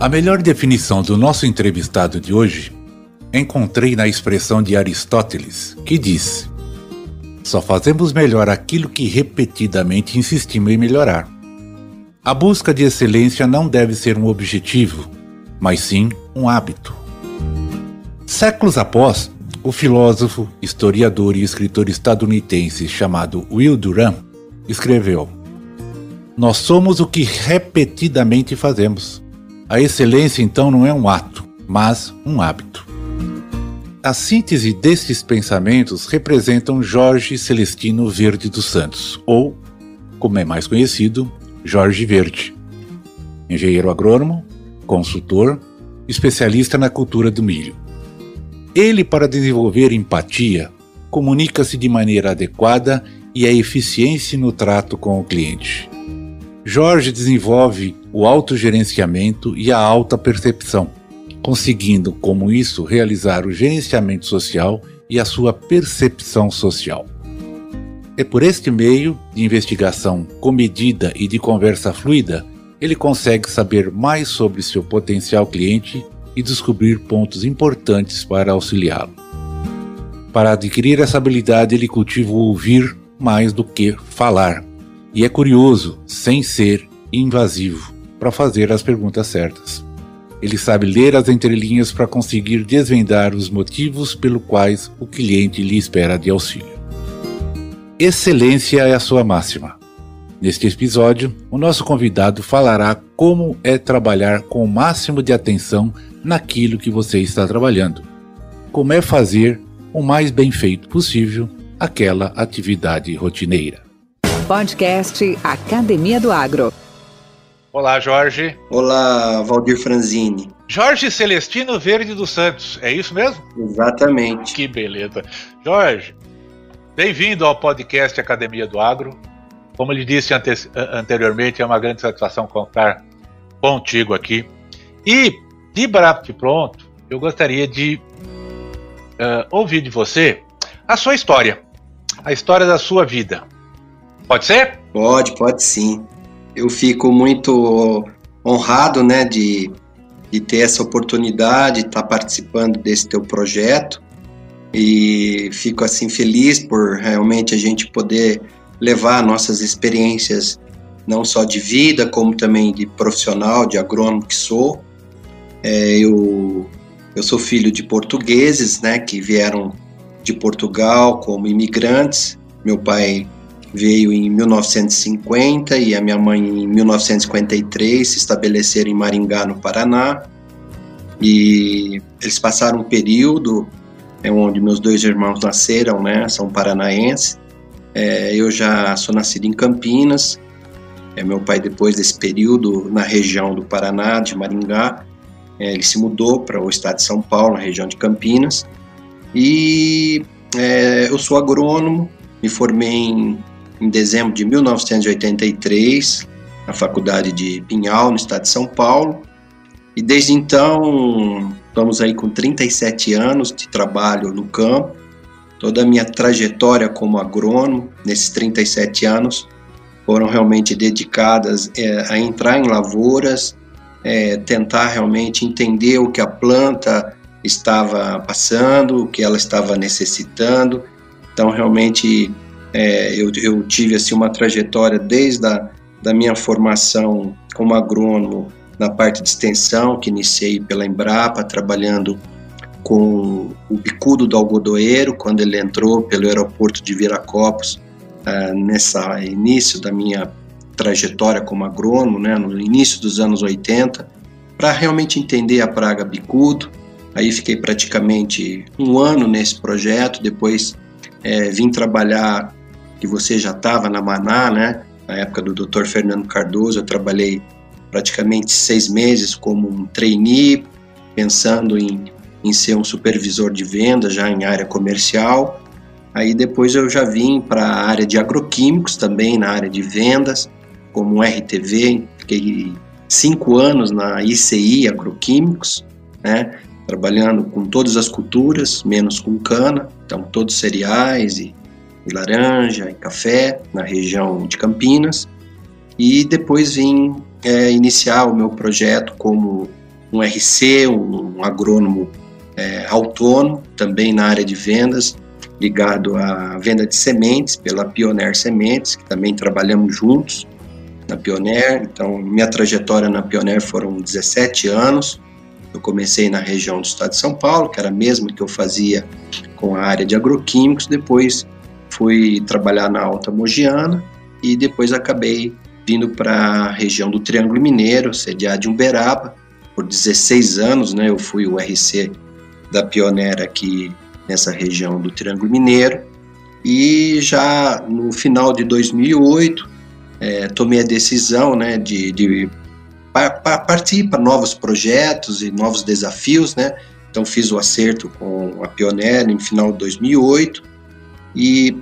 A melhor definição do nosso entrevistado de hoje encontrei na expressão de Aristóteles, que diz: Só fazemos melhor aquilo que repetidamente insistimos em melhorar. A busca de excelência não deve ser um objetivo, mas sim um hábito. Séculos após, o filósofo, historiador e escritor estadunidense chamado Will Durant escreveu: Nós somos o que repetidamente fazemos. A excelência, então, não é um ato, mas um hábito. A síntese destes pensamentos representam Jorge Celestino Verde dos Santos, ou, como é mais conhecido, Jorge Verde. Engenheiro agrônomo, consultor, especialista na cultura do milho. Ele, para desenvolver empatia, comunica-se de maneira adequada e é eficiente no trato com o cliente. Jorge desenvolve o autogerenciamento e a alta percepção, conseguindo, como isso, realizar o gerenciamento social e a sua percepção social. É por este meio de investigação comedida e de conversa fluida ele consegue saber mais sobre seu potencial cliente e descobrir pontos importantes para auxiliá-lo. Para adquirir essa habilidade, ele cultiva o ouvir mais do que falar, e é curioso, sem ser invasivo, para fazer as perguntas certas. Ele sabe ler as entrelinhas para conseguir desvendar os motivos pelo quais o cliente lhe espera de auxílio. Excelência é a sua máxima. Neste episódio, o nosso convidado falará como é trabalhar com o máximo de atenção naquilo que você está trabalhando. Como é fazer o mais bem feito possível aquela atividade rotineira. Podcast Academia do Agro. Olá, Jorge. Olá, Valdir Franzini. Jorge Celestino Verde dos Santos, é isso mesmo? Exatamente. Que beleza. Jorge, bem-vindo ao podcast Academia do Agro. Como ele disse ante anteriormente, é uma grande satisfação contar contigo aqui. E, de barato pronto, eu gostaria de uh, ouvir de você a sua história, a história da sua vida. Pode ser? Pode, pode sim. Eu fico muito honrado, né, de, de ter essa oportunidade, de estar participando desse teu projeto e fico assim feliz por realmente a gente poder levar nossas experiências não só de vida como também de profissional, de agrônomo que sou. É, eu eu sou filho de portugueses, né, que vieram de Portugal como imigrantes. Meu pai veio em 1950 e a minha mãe em 1953 se estabeleceram em Maringá, no Paraná. E eles passaram um período é onde meus dois irmãos nasceram, né? São paranaenses. É, eu já sou nascido em Campinas. É, meu pai, depois desse período na região do Paraná, de Maringá, é, ele se mudou para o estado de São Paulo, na região de Campinas. E é, eu sou agrônomo, me formei em em dezembro de 1983, na Faculdade de Pinhal, no estado de São Paulo. E desde então, estamos aí com 37 anos de trabalho no campo. Toda a minha trajetória como agrônomo, nesses 37 anos, foram realmente dedicadas é, a entrar em lavouras, é, tentar realmente entender o que a planta estava passando, o que ela estava necessitando. Então, realmente, é, eu, eu, tive assim uma trajetória desde a da minha formação como agrônomo na parte de extensão, que iniciei pela Embrapa, trabalhando com o bicudo do algodoeiro, quando ele entrou pelo aeroporto de Viracopos, uh, nessa início da minha trajetória como agrônomo, né, no início dos anos 80, para realmente entender a praga bicudo. Aí fiquei praticamente um ano nesse projeto, depois é, vim trabalhar que você já estava na Maná, né? Na época do Dr. Fernando Cardoso, eu trabalhei praticamente seis meses como um trainee, pensando em, em ser um supervisor de vendas já em área comercial. Aí depois eu já vim para a área de agroquímicos, também na área de vendas, como RTV, fiquei cinco anos na ICI Agroquímicos, né, trabalhando com todas as culturas, menos com cana, então todos cereais e, laranja e café na região de Campinas. E depois vim é, iniciar o meu projeto como um RC, um, um agrônomo é, autônomo, também na área de vendas, ligado à venda de sementes pela Pioneer Sementes, que também trabalhamos juntos na Pioneer. Então, minha trajetória na Pioneer foram 17 anos. Eu comecei na região do estado de São Paulo, que era a mesma que eu fazia com a área de agroquímicos. Depois fui trabalhar na Alta Mogiana e depois acabei vindo para a região do Triângulo Mineiro, sediado de Uberaba. Por 16 anos, né, eu fui o RC da Pioneer aqui nessa região do Triângulo Mineiro. E já no final de 2008, é, tomei a decisão né, de, de partir para novos projetos e novos desafios, né? Então fiz o acerto com a Pioneer em final de 2008 e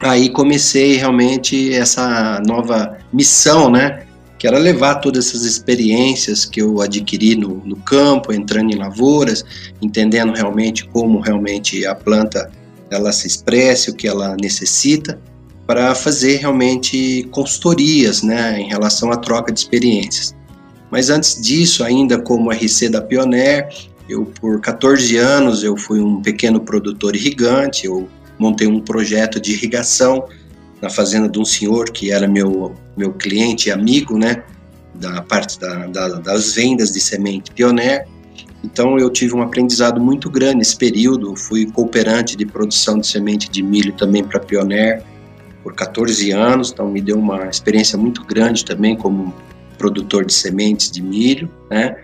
aí comecei realmente essa nova missão, né? Que era levar todas essas experiências que eu adquiri no, no campo, entrando em lavouras, entendendo realmente como realmente a planta ela se expressa, o que ela necessita, para fazer realmente consultorias, né, em relação à troca de experiências. Mas antes disso, ainda como RC da Pioneer, eu por 14 anos eu fui um pequeno produtor irrigante, eu montei um projeto de irrigação na fazenda de um senhor que era meu meu cliente e amigo, né, da parte da, da, das vendas de semente Pioneer. Então eu tive um aprendizado muito grande nesse período, fui cooperante de produção de semente de milho também para Pioneer por 14 anos, então me deu uma experiência muito grande também como produtor de sementes de milho, né?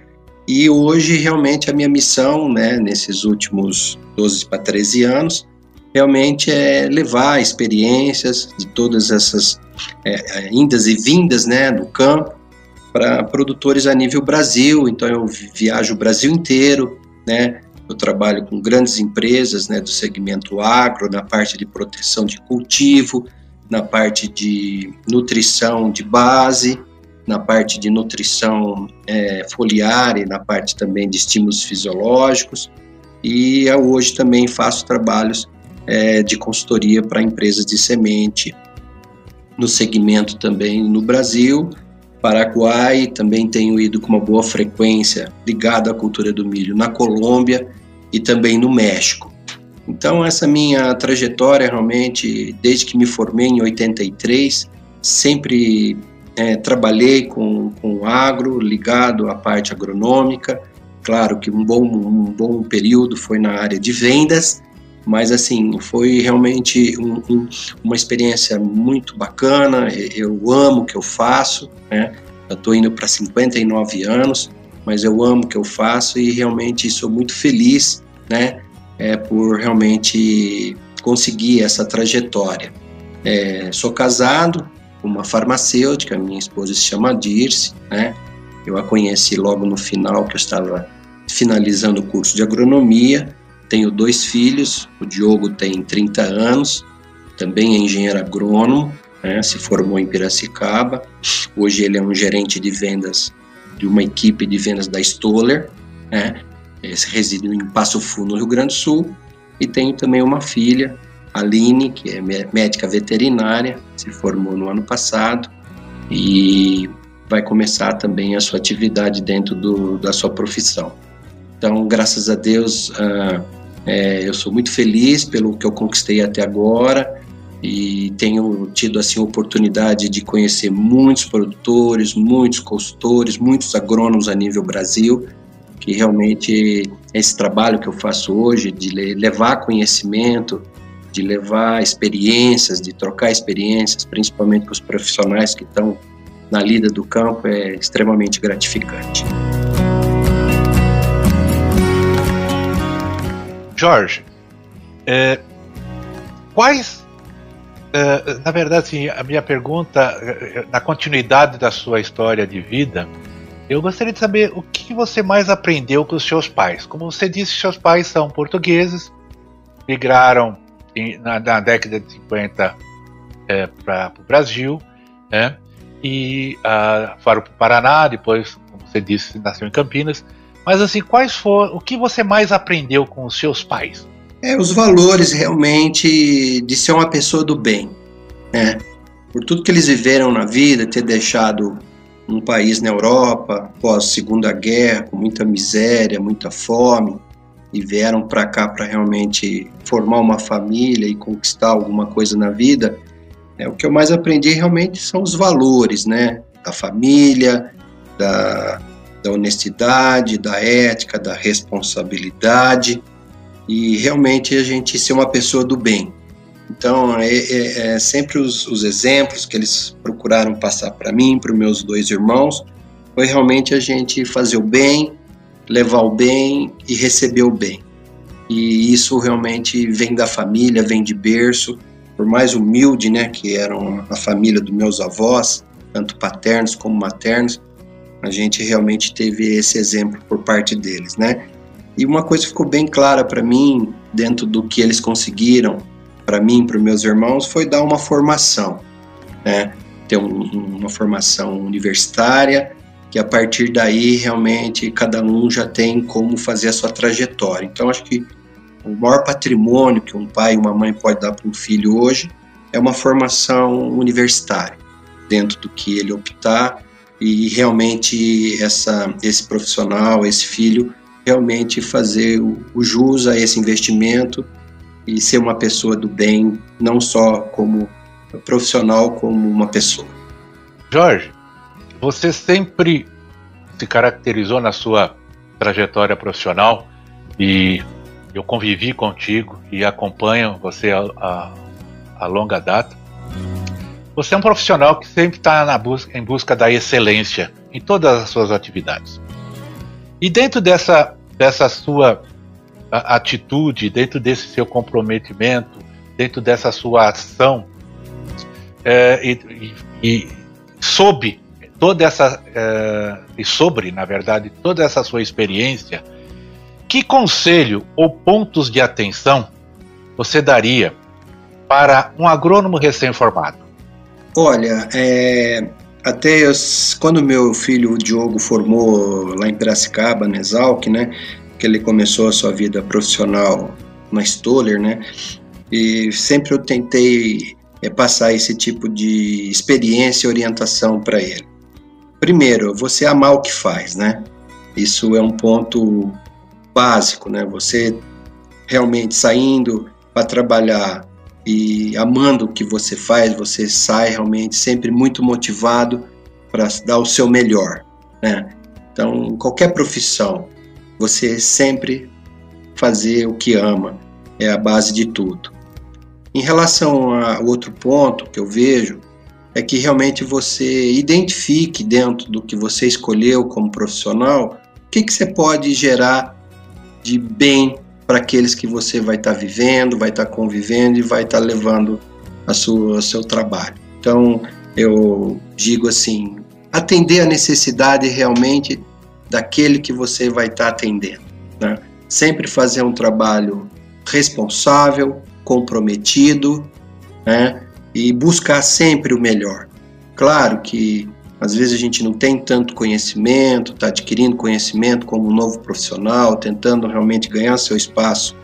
E hoje realmente a minha missão, né, nesses últimos 12 para 13 anos, realmente é levar experiências de todas essas é, é indas e vindas, né, do campo para produtores a nível Brasil. Então eu viajo o Brasil inteiro, né? Eu trabalho com grandes empresas, né, do segmento agro, na parte de proteção de cultivo, na parte de nutrição de base, na parte de nutrição é, foliar e na parte também de estímulos fisiológicos. E hoje também faço trabalhos é, de consultoria para empresas de semente no segmento também no Brasil, Paraguai, também tenho ido com uma boa frequência ligado à cultura do milho na Colômbia e também no México. Então essa minha trajetória realmente, desde que me formei em 83, sempre é, trabalhei com, com agro, ligado à parte agronômica. Claro que um bom, um bom período foi na área de vendas, mas assim, foi realmente um, um, uma experiência muito bacana. Eu amo o que eu faço, né? Eu estou indo para 59 anos, mas eu amo o que eu faço e realmente sou muito feliz, né? É, por realmente conseguir essa trajetória. É, sou casado, uma farmacêutica, minha esposa se chama Dirce, né? Eu a conheci logo no final que eu estava finalizando o curso de agronomia. Tenho dois filhos, o Diogo tem 30 anos, também é engenheiro agrônomo, né? se formou em Piracicaba. Hoje ele é um gerente de vendas de uma equipe de vendas da Stoller, né? Reside em Passo Fundo, no Rio Grande do Sul. E tenho também uma filha, Aline, que é médica veterinária, se formou no ano passado e vai começar também a sua atividade dentro do, da sua profissão. Então, graças a Deus, uh, é, eu sou muito feliz pelo que eu conquistei até agora e tenho tido assim oportunidade de conhecer muitos produtores, muitos consultores, muitos agrônomos a nível Brasil, que realmente esse trabalho que eu faço hoje de levar conhecimento, de levar experiências, de trocar experiências, principalmente com os profissionais que estão na lida do campo, é extremamente gratificante. Jorge, é, quais, é, na verdade, assim, a minha pergunta, é, na continuidade da sua história de vida, eu gostaria de saber o que você mais aprendeu com os seus pais. Como você disse, seus pais são portugueses, migraram em, na, na, década de 50 é, para o Brasil, né? E uh, foram para o Paraná, depois, como você disse, nasceu em Campinas. Mas assim, quais foram, o que você mais aprendeu com os seus pais? É, os valores realmente de ser uma pessoa do bem, né? Por tudo que eles viveram na vida, ter deixado um país na Europa pós Segunda Guerra, com muita miséria, muita fome, e vieram para cá para realmente formar uma família e conquistar alguma coisa na vida, é, o que eu mais aprendi realmente são os valores, né? Da família, da, da honestidade, da ética, da responsabilidade e realmente a gente ser uma pessoa do bem. Então, é, é, é sempre os, os, exemplos que eles procuraram passar para mim, para os meus dois irmãos, foi realmente a gente fazer o bem, levar o bem e receber o bem. E isso realmente vem da família, vem de berço, por mais humilde, né, que eram a família dos meus avós, tanto paternos como maternos, a gente realmente teve esse exemplo por parte deles, né? E uma coisa ficou bem clara para mim, dentro do que eles conseguiram, para mim, para meus irmãos, foi dar uma formação, né? Ter um, uma formação universitária, que a partir daí realmente cada um já tem como fazer a sua trajetória. Então, acho que o maior patrimônio que um pai e uma mãe pode dar para um filho hoje é uma formação universitária, dentro do que ele optar, e realmente essa, esse profissional, esse filho, realmente fazer o, o jus a esse investimento e ser uma pessoa do bem, não só como profissional, como uma pessoa. Jorge, você sempre se caracterizou na sua trajetória profissional e eu convivi contigo e acompanho você a, a, a longa data. Você é um profissional que sempre está em busca da excelência em todas as suas atividades. E dentro dessa, dessa sua atitude, dentro desse seu comprometimento, dentro dessa sua ação, é, e, e, sob toda essa é, e sobre, na verdade, toda essa sua experiência, que conselho ou pontos de atenção você daria para um agrônomo recém-formado? Olha, é, até eu, quando meu filho o Diogo formou lá em Piracicaba, na Exalc, né, que ele começou a sua vida profissional na Stoller, né, e sempre eu tentei é, passar esse tipo de experiência e orientação para ele. Primeiro, você amar o que faz, né? Isso é um ponto básico, né? Você realmente saindo para trabalhar e amando o que você faz, você sai realmente sempre muito motivado para dar o seu melhor, né? Então, qualquer profissão, você sempre fazer o que ama é a base de tudo. Em relação ao outro ponto que eu vejo é que realmente você identifique dentro do que você escolheu como profissional o que, que você pode gerar de bem para aqueles que você vai estar tá vivendo, vai estar tá convivendo e vai estar tá levando a sua seu trabalho. Então, eu digo assim, atender a necessidade realmente daquele que você vai estar tá atendendo. Né? Sempre fazer um trabalho responsável, comprometido, né? e buscar sempre o melhor. Claro que às vezes a gente não tem tanto conhecimento, está adquirindo conhecimento como um novo profissional, tentando realmente ganhar seu espaço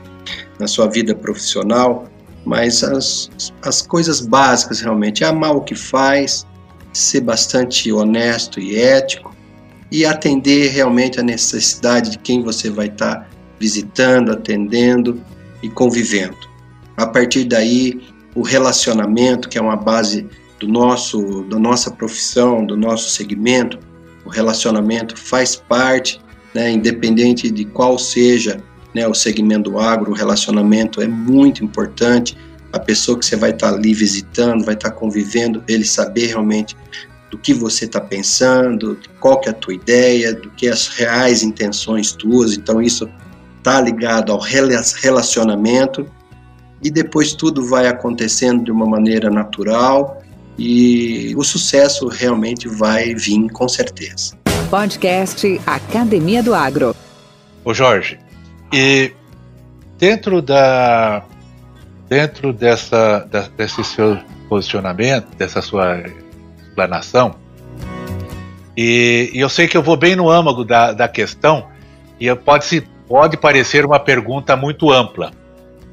na sua vida profissional, mas as, as coisas básicas realmente amar o que faz, ser bastante honesto e ético e atender realmente a necessidade de quem você vai estar tá visitando, atendendo e convivendo. A partir daí, o relacionamento, que é uma base do nosso, da nossa profissão, do nosso segmento, o relacionamento faz parte, né, independente de qual seja né, o segmento do agro, o relacionamento é muito importante. A pessoa que você vai estar ali visitando, vai estar convivendo, ele saber realmente do que você está pensando, qual que é a tua ideia, do que as reais intenções tuas. Então isso está ligado ao relacionamento e depois tudo vai acontecendo de uma maneira natural e o sucesso realmente vai vir com certeza. Podcast Academia do Agro. Ô Jorge, e dentro da dentro dessa desse seu posicionamento, dessa sua explanação, e, e eu sei que eu vou bem no âmago da, da questão, e pode, se, pode parecer uma pergunta muito ampla,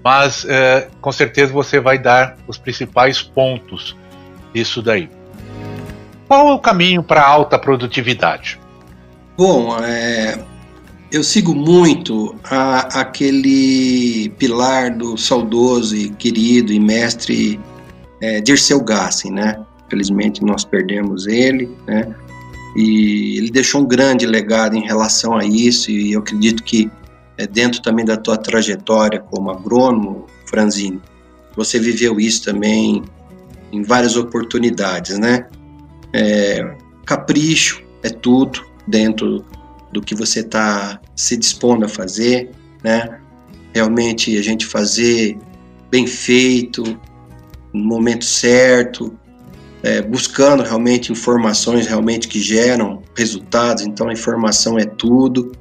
mas é, com certeza você vai dar os principais pontos disso daí. Qual é o caminho para alta produtividade? Bom, é, eu sigo muito a, aquele pilar do saudoso e querido e mestre é, Dirceu Gassin, né? Felizmente nós perdemos ele, né? E ele deixou um grande legado em relação a isso e eu acredito que é, dentro também da tua trajetória como agrônomo, Franzini, você viveu isso também em várias oportunidades, né? É, capricho é tudo dentro do que você está se dispondo a fazer, né? Realmente a gente fazer bem feito, no momento certo, é, buscando realmente informações realmente que geram resultados. Então a informação é tudo.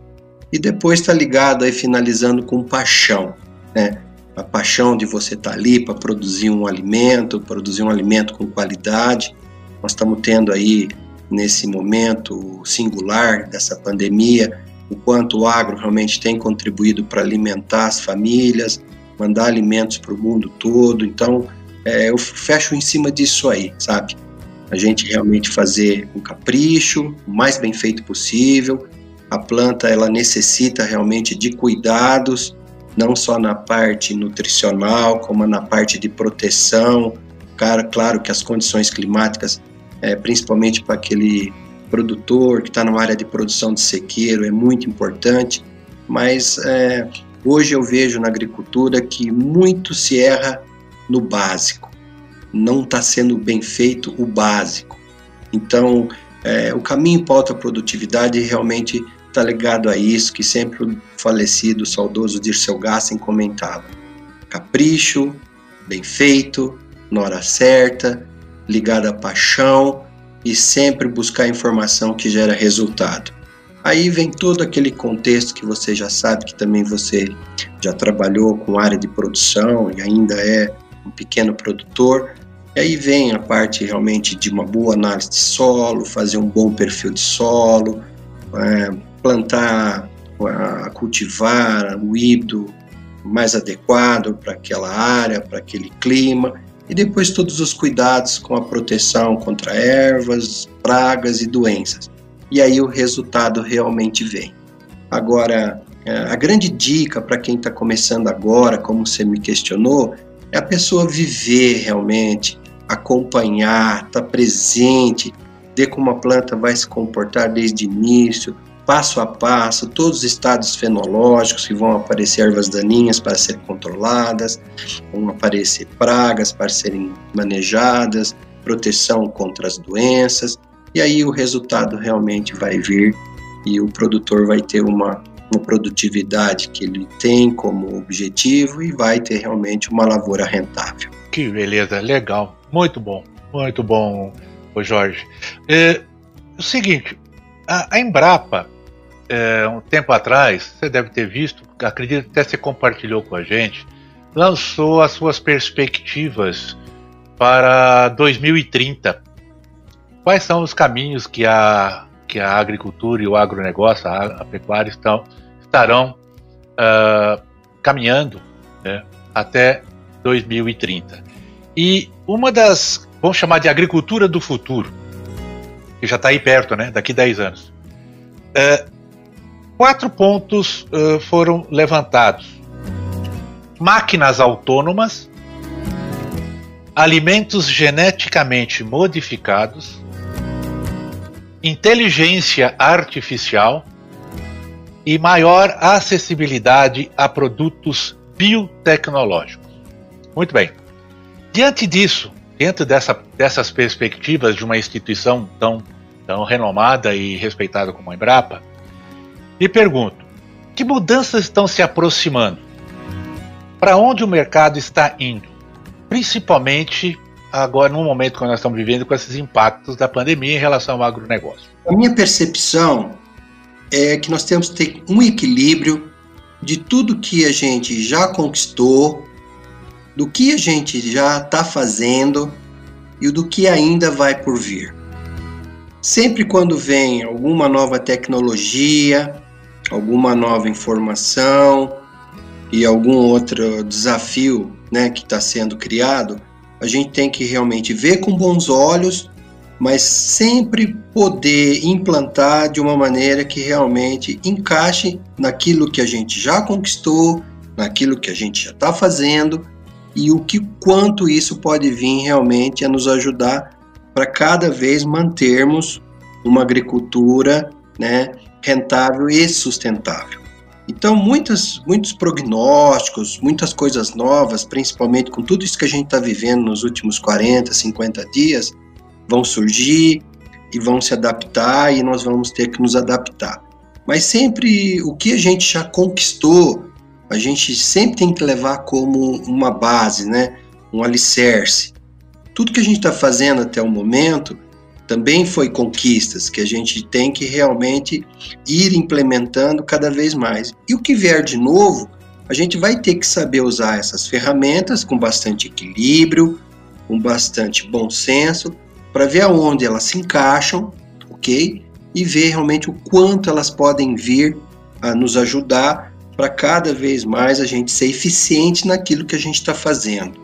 E depois está ligado aí finalizando com paixão, né? A paixão de você estar tá ali para produzir um alimento, produzir um alimento com qualidade. Nós estamos tendo aí nesse momento singular dessa pandemia, o quanto o agro realmente tem contribuído para alimentar as famílias, mandar alimentos para o mundo todo. Então, é, eu fecho em cima disso aí, sabe? A gente realmente fazer um capricho, o mais bem feito possível. A planta ela necessita realmente de cuidados, não só na parte nutricional, como na parte de proteção. Cara, claro que as condições climáticas é, principalmente para aquele produtor que está na área de produção de sequeiro, é muito importante, mas é, hoje eu vejo na agricultura que muito se erra no básico, não está sendo bem feito o básico. Então, é, o caminho para a alta produtividade realmente está ligado a isso que sempre falecido, saudoso Dirceu Gassen comentava. Capricho, bem feito, na hora certa, ligado à paixão e sempre buscar informação que gera resultado. Aí vem todo aquele contexto que você já sabe que também você já trabalhou com área de produção e ainda é um pequeno produtor. E aí vem a parte realmente de uma boa análise de solo, fazer um bom perfil de solo, é, plantar, cultivar o híbrido mais adequado para aquela área, para aquele clima e depois todos os cuidados com a proteção contra ervas, pragas e doenças. E aí o resultado realmente vem. Agora, é, a grande dica para quem está começando agora, como você me questionou, é a pessoa viver realmente, acompanhar, estar tá presente, ver como a planta vai se comportar desde o início, passo a passo, todos os estados fenológicos que vão aparecer ervas daninhas para serem controladas, vão aparecer pragas para serem manejadas, proteção contra as doenças, e aí o resultado realmente vai vir e o produtor vai ter uma, uma produtividade que ele tem como objetivo e vai ter realmente uma lavoura rentável. Que beleza, legal, muito bom, muito bom, Jorge. É, o seguinte, a, Embrapa é, um tempo atrás, você deve ter visto, acredito até você compartilhou com a gente, lançou as suas perspectivas para 2030. Quais são os caminhos que a, que a agricultura e o agronegócio, a, a pecuária, estão, estarão uh, caminhando né, até 2030? E uma das, vamos chamar de agricultura do futuro, que já está aí perto, né, daqui 10 anos. Uh, quatro pontos uh, foram levantados: máquinas autônomas, alimentos geneticamente modificados, inteligência artificial e maior acessibilidade a produtos biotecnológicos. Muito bem. Diante disso, dentro dessa, dessas perspectivas de uma instituição tão, tão renomada e respeitada como a Embrapa, me pergunto: que mudanças estão se aproximando? Para onde o mercado está indo? Principalmente agora no momento que nós estamos vivendo com esses impactos da pandemia em relação ao agronegócio? A minha percepção é que nós temos que ter um equilíbrio de tudo que a gente já conquistou, do que a gente já está fazendo e do que ainda vai por vir. Sempre quando vem alguma nova tecnologia, alguma nova informação e algum outro desafio né, que está sendo criado, a gente tem que realmente ver com bons olhos, mas sempre poder implantar de uma maneira que realmente encaixe naquilo que a gente já conquistou, naquilo que a gente já está fazendo e o que quanto isso pode vir realmente a nos ajudar para cada vez mantermos uma agricultura né, rentável e sustentável. Então, muitas, muitos prognósticos, muitas coisas novas, principalmente com tudo isso que a gente está vivendo nos últimos 40, 50 dias, vão surgir e vão se adaptar e nós vamos ter que nos adaptar. Mas sempre o que a gente já conquistou, a gente sempre tem que levar como uma base, né? um alicerce. Tudo que a gente está fazendo até o momento também foi conquistas que a gente tem que realmente ir implementando cada vez mais. E o que vier de novo, a gente vai ter que saber usar essas ferramentas com bastante equilíbrio, com bastante bom senso, para ver aonde elas se encaixam, ok? E ver realmente o quanto elas podem vir a nos ajudar para cada vez mais a gente ser eficiente naquilo que a gente está fazendo.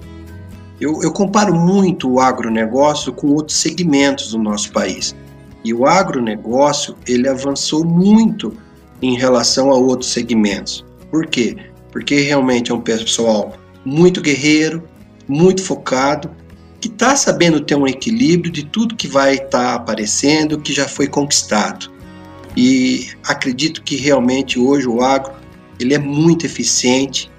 Eu, eu comparo muito o agronegócio com outros segmentos do nosso país. E o agronegócio ele avançou muito em relação a outros segmentos. Por quê? Porque realmente é um pessoal muito guerreiro, muito focado, que está sabendo ter um equilíbrio de tudo que vai estar tá aparecendo, que já foi conquistado. E acredito que realmente hoje o agro ele é muito eficiente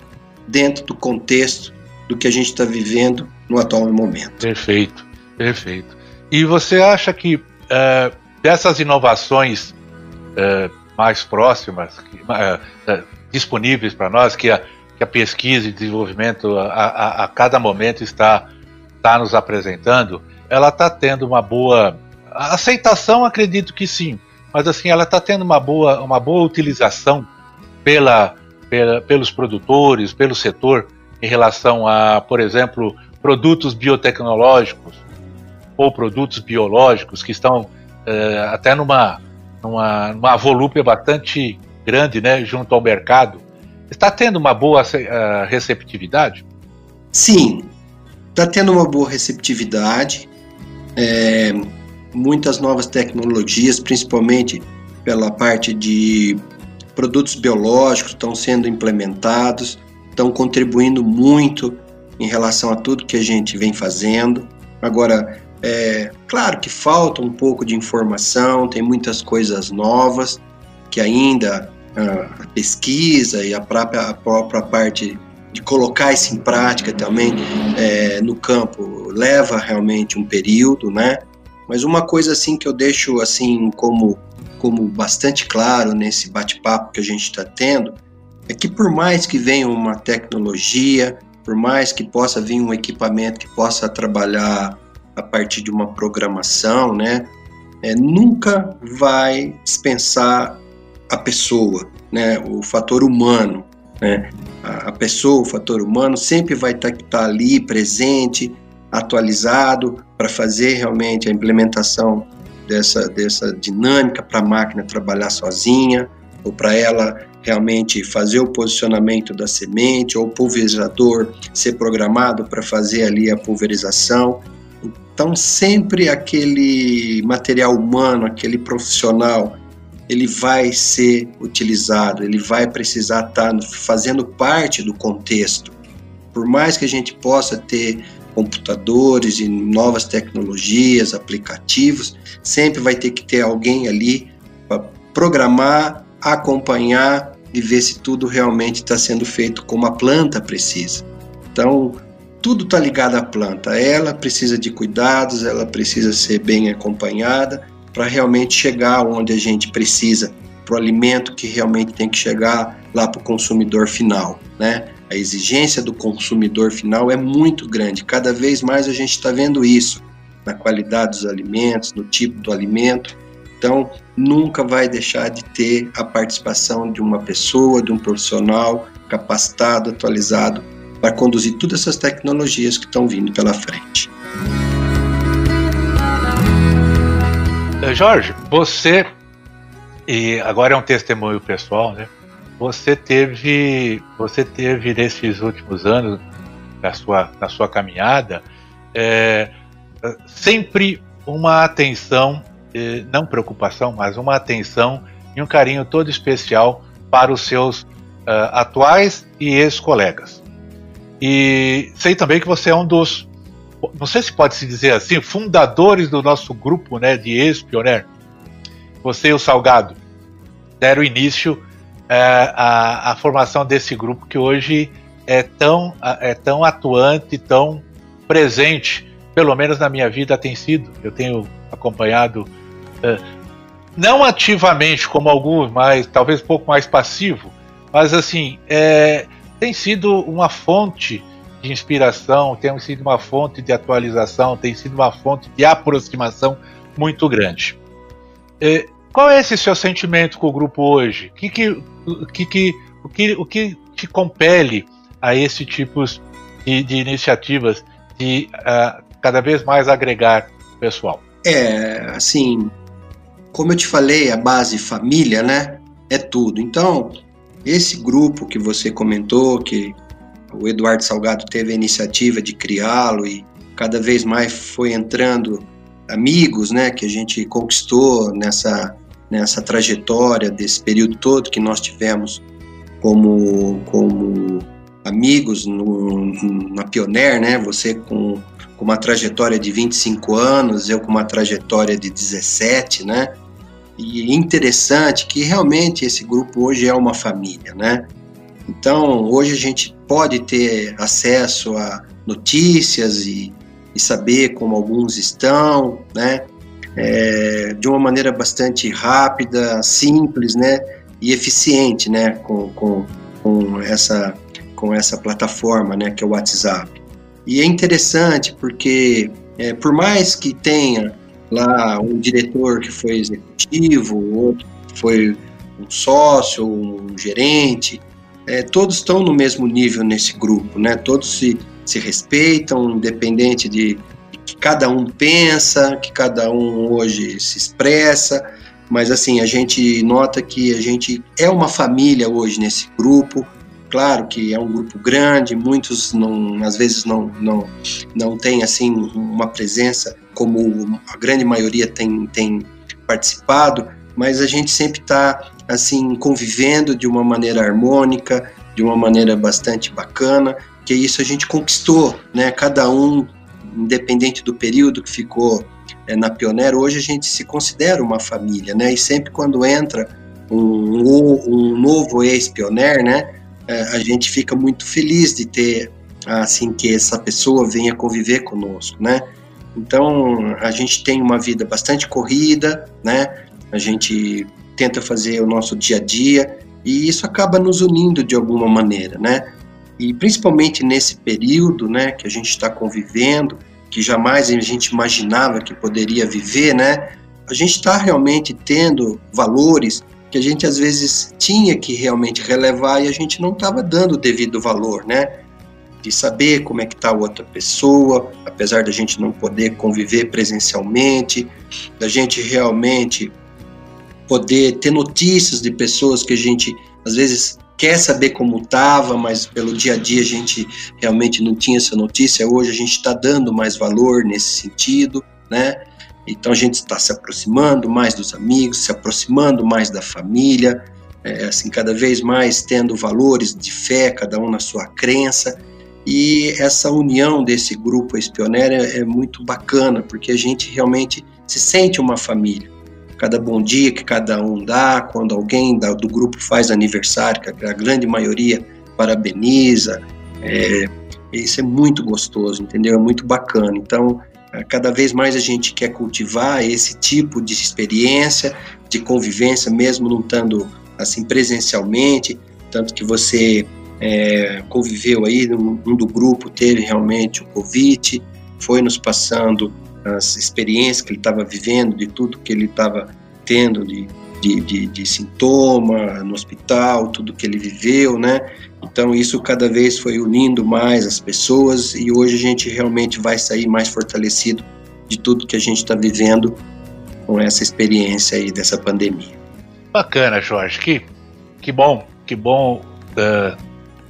dentro do contexto do que a gente está vivendo no atual momento. Perfeito, perfeito. E você acha que é, dessas inovações é, mais próximas, que, é, disponíveis para nós, que a, que a pesquisa e desenvolvimento a, a, a cada momento está, está nos apresentando, ela está tendo uma boa aceitação, acredito que sim, mas assim ela está tendo uma boa, uma boa utilização pela, pela, pelos produtores, pelo setor em relação a, por exemplo, produtos biotecnológicos ou produtos biológicos que estão é, até numa, numa, numa volúpia bastante grande né, junto ao mercado. Está tendo uma boa uh, receptividade? Sim, está tendo uma boa receptividade. É, muitas novas tecnologias, principalmente pela parte de produtos biológicos, estão sendo implementados, estão contribuindo muito em relação a tudo que a gente vem fazendo. Agora, é claro que falta um pouco de informação, tem muitas coisas novas que ainda a pesquisa e a própria, a própria parte de colocar isso em prática também é, no campo leva realmente um período, né? Mas uma coisa assim que eu deixo assim como como bastante claro nesse bate-papo que a gente está tendo é que por mais que venha uma tecnologia, por mais que possa vir um equipamento que possa trabalhar a partir de uma programação, né, é, nunca vai dispensar a pessoa, né, o fator humano, né, a, a pessoa, o fator humano sempre vai estar tá, tá ali presente, atualizado para fazer realmente a implementação dessa, dessa dinâmica para a máquina trabalhar sozinha ou para ela realmente fazer o posicionamento da semente ou o pulverizador ser programado para fazer ali a pulverização. Então, sempre aquele material humano, aquele profissional, ele vai ser utilizado, ele vai precisar estar fazendo parte do contexto. Por mais que a gente possa ter computadores e novas tecnologias, aplicativos, sempre vai ter que ter alguém ali para programar acompanhar e ver se tudo realmente está sendo feito como a planta precisa. Então, tudo está ligado à planta. Ela precisa de cuidados, ela precisa ser bem acompanhada para realmente chegar onde a gente precisa para o alimento que realmente tem que chegar lá para o consumidor final, né? A exigência do consumidor final é muito grande. Cada vez mais a gente está vendo isso na qualidade dos alimentos, no tipo do alimento. Então, nunca vai deixar de ter a participação de uma pessoa, de um profissional capacitado, atualizado para conduzir todas essas tecnologias que estão vindo pela frente. Eh, Jorge, você e agora é um testemunho pessoal, né? Você teve, você teve nesses últimos anos da sua, da sua caminhada é, sempre uma atenção, não preocupação, mas uma atenção e um carinho todo especial para os seus uh, atuais e ex-colegas. E sei também que você é um dos, não sei se pode se dizer assim, fundadores do nosso grupo né, de ex-pioneiro. Você e o Salgado deram início é, à, à, formação desse grupo que hoje é tão, é tão atuante, tão presente, pelo menos na minha vida tem sido. Eu tenho acompanhado, não ativamente como alguns, mas talvez um pouco mais passivo, mas assim, é, tem sido uma fonte de inspiração, tem sido uma fonte de atualização, tem sido uma fonte de aproximação muito grande. É, qual é esse seu sentimento com o grupo hoje? Que que, que, que, o, que, o que te compele a esse tipo de, de iniciativas de uh, cada vez mais agregar pessoal? É, assim, como eu te falei, a base família, né? É tudo. Então, esse grupo que você comentou, que o Eduardo Salgado teve a iniciativa de criá-lo e cada vez mais foi entrando amigos, né, que a gente conquistou nessa nessa trajetória desse período todo que nós tivemos como como amigos no, na Pioneer, né? Você com, com uma trajetória de 25 anos, eu com uma trajetória de 17, né? E interessante que realmente esse grupo hoje é uma família, né? Então, hoje a gente pode ter acesso a notícias e, e saber como alguns estão, né? É, de uma maneira bastante rápida, simples, né? E eficiente, né? Com, com, com, essa, com essa plataforma, né? Que é o WhatsApp. E é interessante porque, é, por mais que tenha lá um diretor que foi executivo, outro que foi um sócio, um gerente, é, todos estão no mesmo nível nesse grupo, né? Todos se, se respeitam, independente de, de que cada um pensa, que cada um hoje se expressa, mas assim, a gente nota que a gente é uma família hoje nesse grupo, claro que é um grupo grande, muitos não, às vezes não, não, não tem assim uma presença como a grande maioria tem, tem participado, mas a gente sempre está assim convivendo de uma maneira harmônica, de uma maneira bastante bacana, que isso a gente conquistou, né? Cada um, independente do período que ficou é, na Pioneer, hoje a gente se considera uma família, né? E sempre quando entra um, um novo ex-Pioneer, né? É, a gente fica muito feliz de ter assim que essa pessoa venha conviver conosco, né? Então a gente tem uma vida bastante corrida, né? A gente tenta fazer o nosso dia a dia e isso acaba nos unindo de alguma maneira, né? E principalmente nesse período, né, que a gente está convivendo, que jamais a gente imaginava que poderia viver, né? A gente está realmente tendo valores que a gente às vezes tinha que realmente relevar e a gente não estava dando o devido valor, né? De saber como é que está a outra pessoa, apesar da gente não poder conviver presencialmente, da gente realmente poder ter notícias de pessoas que a gente às vezes quer saber como estava, mas pelo dia a dia a gente realmente não tinha essa notícia. Hoje a gente está dando mais valor nesse sentido, né? Então a gente está se aproximando mais dos amigos, se aproximando mais da família, é, assim cada vez mais tendo valores de fé, cada um na sua crença. E essa união desse grupo Espionéria é, é muito bacana, porque a gente realmente se sente uma família cada bom dia que cada um dá, quando alguém da, do grupo faz aniversário, que a grande maioria parabeniza. É, isso é muito gostoso, entendeu? É muito bacana. Então, cada vez mais a gente quer cultivar esse tipo de experiência, de convivência, mesmo não estando assim presencialmente, tanto que você é, conviveu aí, um, um do grupo teve realmente o Covid, foi nos passando as experiências que ele estava vivendo, de tudo que ele estava tendo de, de, de, de, sintoma no hospital, tudo que ele viveu, né? Então isso cada vez foi unindo mais as pessoas e hoje a gente realmente vai sair mais fortalecido de tudo que a gente está vivendo com essa experiência aí dessa pandemia. Bacana, Jorge. Que, que bom, que bom uh,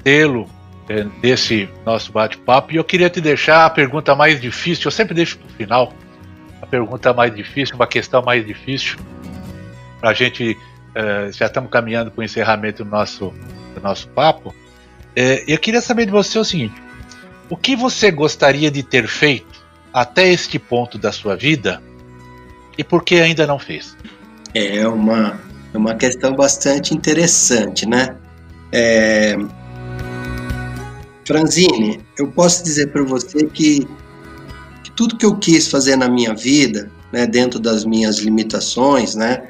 tê-lo uh, nesse nosso bate-papo. E eu queria te deixar a pergunta mais difícil. Eu sempre deixo para o final a pergunta mais difícil, uma questão mais difícil. Para a gente uh, já estamos caminhando para o encerramento do nosso do nosso papo. eu queria saber de você o seguinte: o que você gostaria de ter feito até este ponto da sua vida e por que ainda não fez? É uma, é uma questão bastante interessante, né? É... Franzine, eu posso dizer para você que, que, tudo que eu quis fazer na minha vida, né, dentro das minhas limitações, né,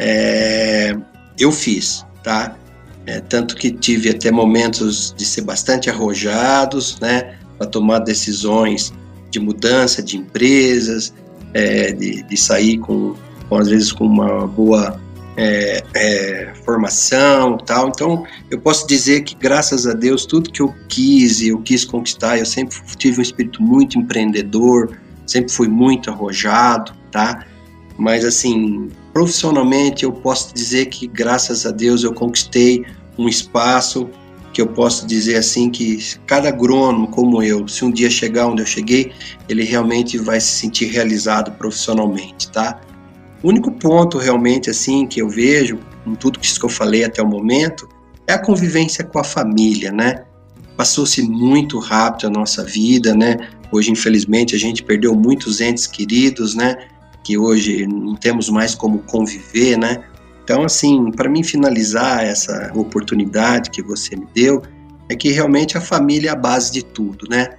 é... eu fiz, tá? É, tanto que tive até momentos de ser bastante arrojados, né, para tomar decisões de mudança de empresas, é, de, de, sair com, com, às vezes, com uma boa é, é, formação tal. Então, eu posso dizer que, graças a Deus, tudo que eu quis e eu quis conquistar, eu sempre tive um espírito muito empreendedor, sempre fui muito arrojado, tá? Mas, assim, profissionalmente, eu posso dizer que, graças a Deus, eu conquistei um espaço que eu posso dizer assim que cada agrônomo como eu, se um dia chegar onde eu cheguei, ele realmente vai se sentir realizado profissionalmente, tá? O único ponto realmente assim que eu vejo em tudo que eu falei até o momento é a convivência com a família, né? Passou-se muito rápido a nossa vida, né? Hoje, infelizmente, a gente perdeu muitos entes queridos, né? Que hoje não temos mais como conviver, né? Então, assim, para mim finalizar essa oportunidade que você me deu, é que realmente a família é a base de tudo, né?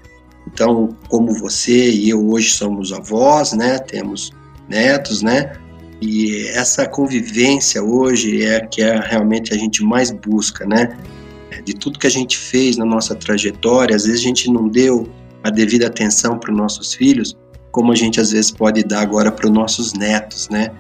Então, como você e eu hoje somos avós, né? Temos netos, né? E essa convivência hoje é que é realmente a gente mais busca, né? De tudo que a gente fez na nossa trajetória, às vezes a gente não deu a devida atenção para os nossos filhos, como a gente às vezes pode dar agora para os nossos netos, né?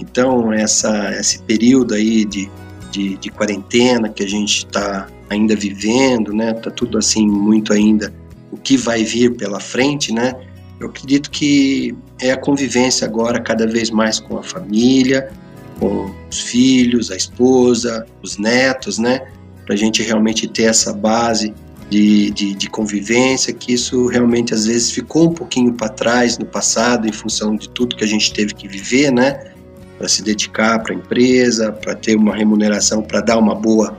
Então, essa, esse período aí de, de, de quarentena que a gente está ainda vivendo, né? Tá tudo assim muito ainda o que vai vir pela frente, né? Eu acredito que é a convivência agora cada vez mais com a família, com os filhos, a esposa, os netos, né? Para a gente realmente ter essa base de, de, de, convivência, que isso realmente às vezes ficou um pouquinho para trás no passado, em função de tudo que a gente teve que viver, né? para se dedicar para a empresa, para ter uma remuneração, para dar uma boa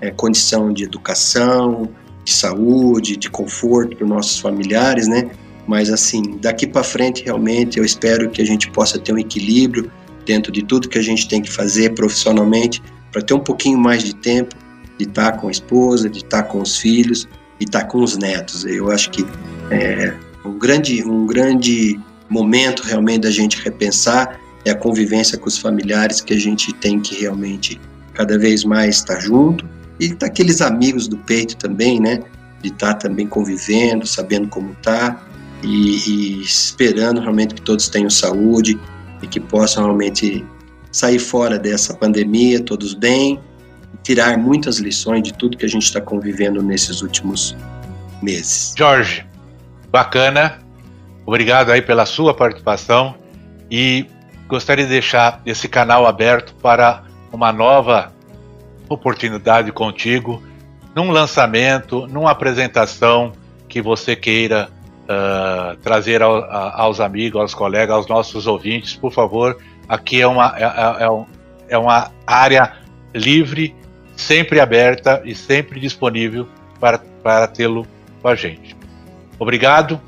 é, condição de educação, de saúde, de conforto para os nossos familiares, né? Mas assim, daqui para frente, realmente, eu espero que a gente possa ter um equilíbrio dentro de tudo que a gente tem que fazer profissionalmente, para ter um pouquinho mais de tempo de estar tá com a esposa, de estar tá com os filhos e estar tá com os netos. Eu acho que é um grande, um grande momento realmente da gente repensar é a convivência com os familiares que a gente tem que realmente cada vez mais estar junto e tá aqueles amigos do peito também, né? De estar também convivendo, sabendo como tá e, e esperando realmente que todos tenham saúde e que possam realmente sair fora dessa pandemia, todos bem, tirar muitas lições de tudo que a gente está convivendo nesses últimos meses. Jorge, bacana. Obrigado aí pela sua participação e gostaria de deixar esse canal aberto para uma nova oportunidade contigo, num lançamento, numa apresentação que você queira uh, trazer ao, a, aos amigos, aos colegas, aos nossos ouvintes, por favor. Aqui é uma, é, é, é, é uma área livre, sempre aberta e sempre disponível para, para tê-lo com a gente. Obrigado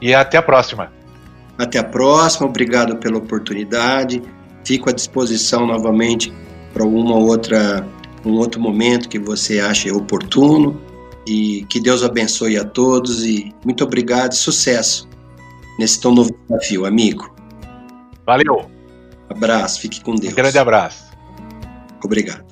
e até a próxima. Até a próxima, obrigado pela oportunidade. Fico à disposição novamente para alguma outra um outro momento que você ache oportuno e que Deus abençoe a todos e muito obrigado e sucesso nesse tão novo desafio, amigo. Valeu. Abraço, fique com Deus. Um grande abraço. Obrigado.